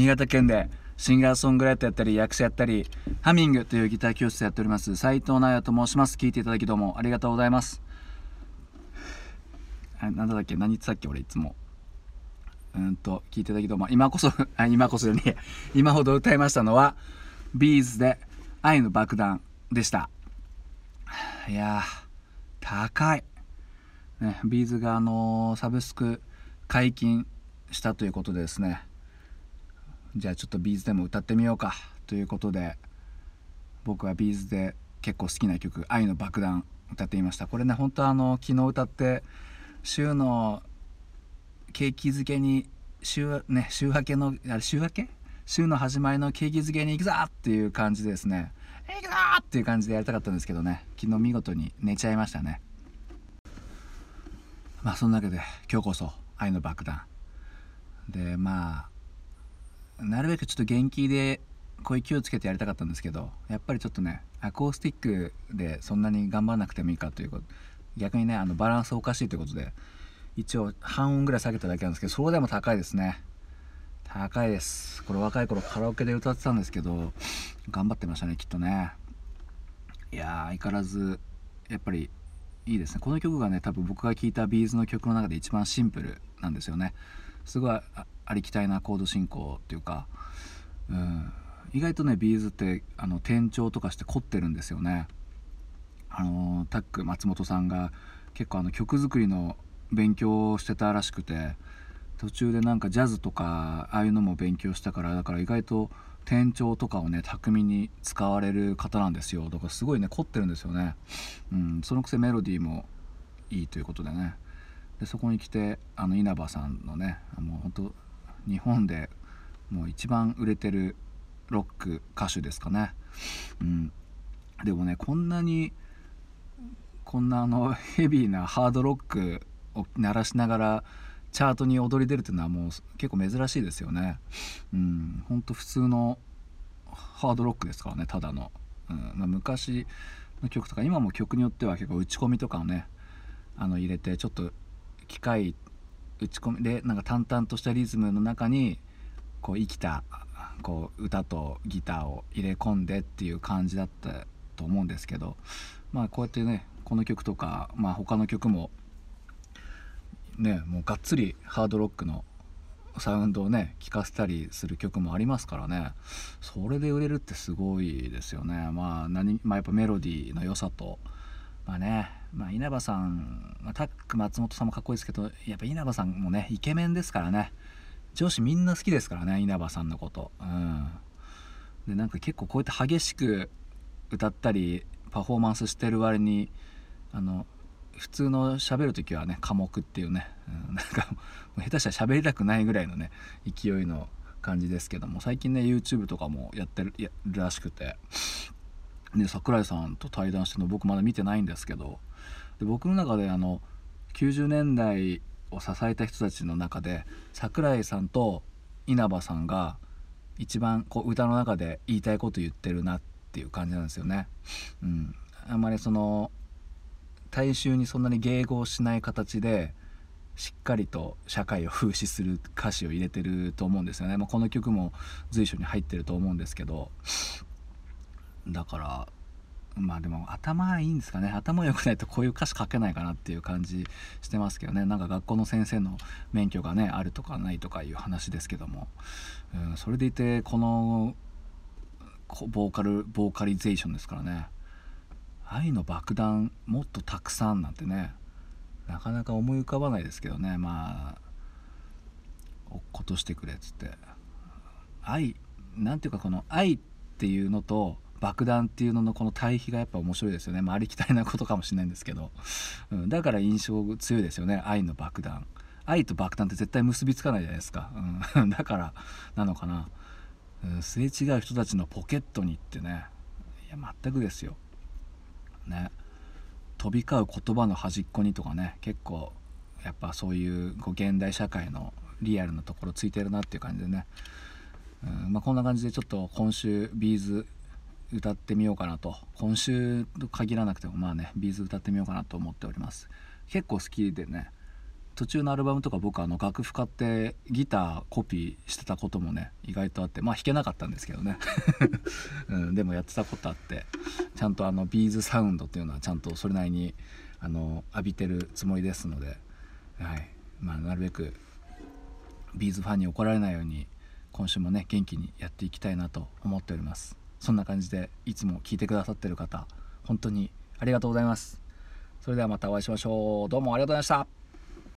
新潟県でシンガーソングライターやったり役者やったりハミングというギター教室やっております斉藤直也と申します。聞いていただきどうもありがとうございます。あなんだっけ何言ってたっけ俺いつも。うんと聞いていただきどうも。今こそ今こそじゃね今ほど歌いましたのは B'z で愛の爆弾でした。いや高い。ね B'z があのーサブスク解禁したということでですね。じゃあちょっと B'z でも歌ってみようか。ということで僕は B'z で結構好きな曲「愛の爆弾」歌ってみました。これね本当あの昨日歌って週の景気づけに週,、ね、週明けのあれ週明け？週の始まりの景気づけに行くぞっていう感じでですね。行くぞっていう感じでやりたかったんですけどね。昨日見事に寝ちゃいましたね。まあそんなわけで今日こそ愛の爆弾。でまあなるべくちょっと元気でこういう気をつけてやりたかったんですけどやっぱりちょっとねアコースティックでそんなに頑張らなくてもいいかということ。逆にねあのバランスおかしいということで一応半音ぐらい下げただけなんですけどそれでも高いですね。高いです。これ若い頃カラオケで歌ってたんですけど頑張ってましたねきっとね。いやー相変わらずやっぱりいいですね。この曲がね多分僕が聴いた B'z の曲の中で一番シンプルなんですよね。すごいありきたりなコード進行っていうか、うん、意外とね B'z ってあの転調とかして凝ってるんですよね。あの TAK 松本さんが結構あの曲作りの勉強をしてたらしくて途中でなんかジャズとかああいうのも勉強したからだから意外と転調とかをね巧みに使われる方なんですよ。だからすごいね凝ってるんですよね、うん、そのくせメロディーもいいということでね。でそこに来てあの稲葉さんのねもう本当日本でもう一番売れてるロック歌手ですかね、うん、でもねこんなにこんなあのヘビーなハードロックを鳴らしながらチャートに踊り出るっていうのはもう結構珍しいですよね。うん、ほんと普通のハードロックですからねただの、うん。まあ、昔の曲とか今も曲によっては結構打ち込みとかをねあの入れてちょっと機械打ち込みでなんか淡々としたリズムの中にこう生きたこう歌とギターを入れ込んでっていう感じだったと思うんですけどまあこうやってねこの曲とか、まあ、他の曲もねもうがっつりハードロックのサウンドをね聴かせたりする曲もありますからね。それで売れるってすごいですよね。まあ何、まあ、やっぱメロディーの良さとまあね、まあ、稲葉さん、まあ、タック松本さんもかっこいいですけどやっぱ稲葉さんもねイケメンですからね。上司みんな好きですからね稲葉さんのこと。うん。でなんか結構こうやって激しく歌ったりパフォーマンスしてる割にあの普通の喋る時はね寡黙っていうね、うん、なんか下手したら喋りたくないぐらいのね勢いの感じですけども最近ね YouTube とかもやってるやるらしくて。で桜井さんと対談してるの僕まだ見てないんですけどで僕の中であの90年代を支えた人たちの中で桜井さんと稲葉さんが一番こう歌の中で言いたいこと言ってるなっていう感じなんですよね。うん、あんまりその大衆にそんなに迎合しない形でしっかりと社会を風刺する歌詞を入れてると思うんですよね、まあ、この曲も随所に入ってると思うんですけど。だからまあでも頭いいんですかね。頭良くないとこういう歌詞書けないかなっていう感じしてますけどね。なんか学校の先生の免許がねあるとかないとかいう話ですけども、うん、それでいてこのボーカルボーカリゼーションですからね。愛の爆弾もっとたくさんなんてねなかなか思い浮かばないですけどね。まあ落っことしてくれっつって。愛なんていうかこの愛っていうのと爆弾っていうののこの対比がやっぱ面白いですよね、まあ、ありきたりなことかもしれないんですけど、うん、だから印象強いですよね。愛の爆弾。愛と爆弾って絶対結びつかないじゃないですか、うん、だからなのかな、うん、すれ違う人たちのポケットにってね。いや全くですよ。ね。飛び交う言葉の端っこにとかね。結構やっぱそういうこう現代社会のリアルなところついてるなっていう感じでね、うんまあ、こんな感じでちょっと今週 B'z 歌ってみようかなと。今週と限らなくてもまあね B'z 歌ってみようかなと思っております。結構好きでね途中のアルバムとか僕あの楽譜買ってギターコピーしてたこともね意外とあってまあ弾けなかったんですけどね、うん、でもやってたことあってちゃんとあのビーズサウンドっていうのはちゃんとそれなりにあの浴びてるつもりですので、はい。まあ、なるべくビーズファンに怒られないように今週もね元気にやっていきたいなと思っております。そんな感じでいつも聞いてくださってる方本当にありがとうございます。それではまたお会いしましょう。どうもありがとうございました。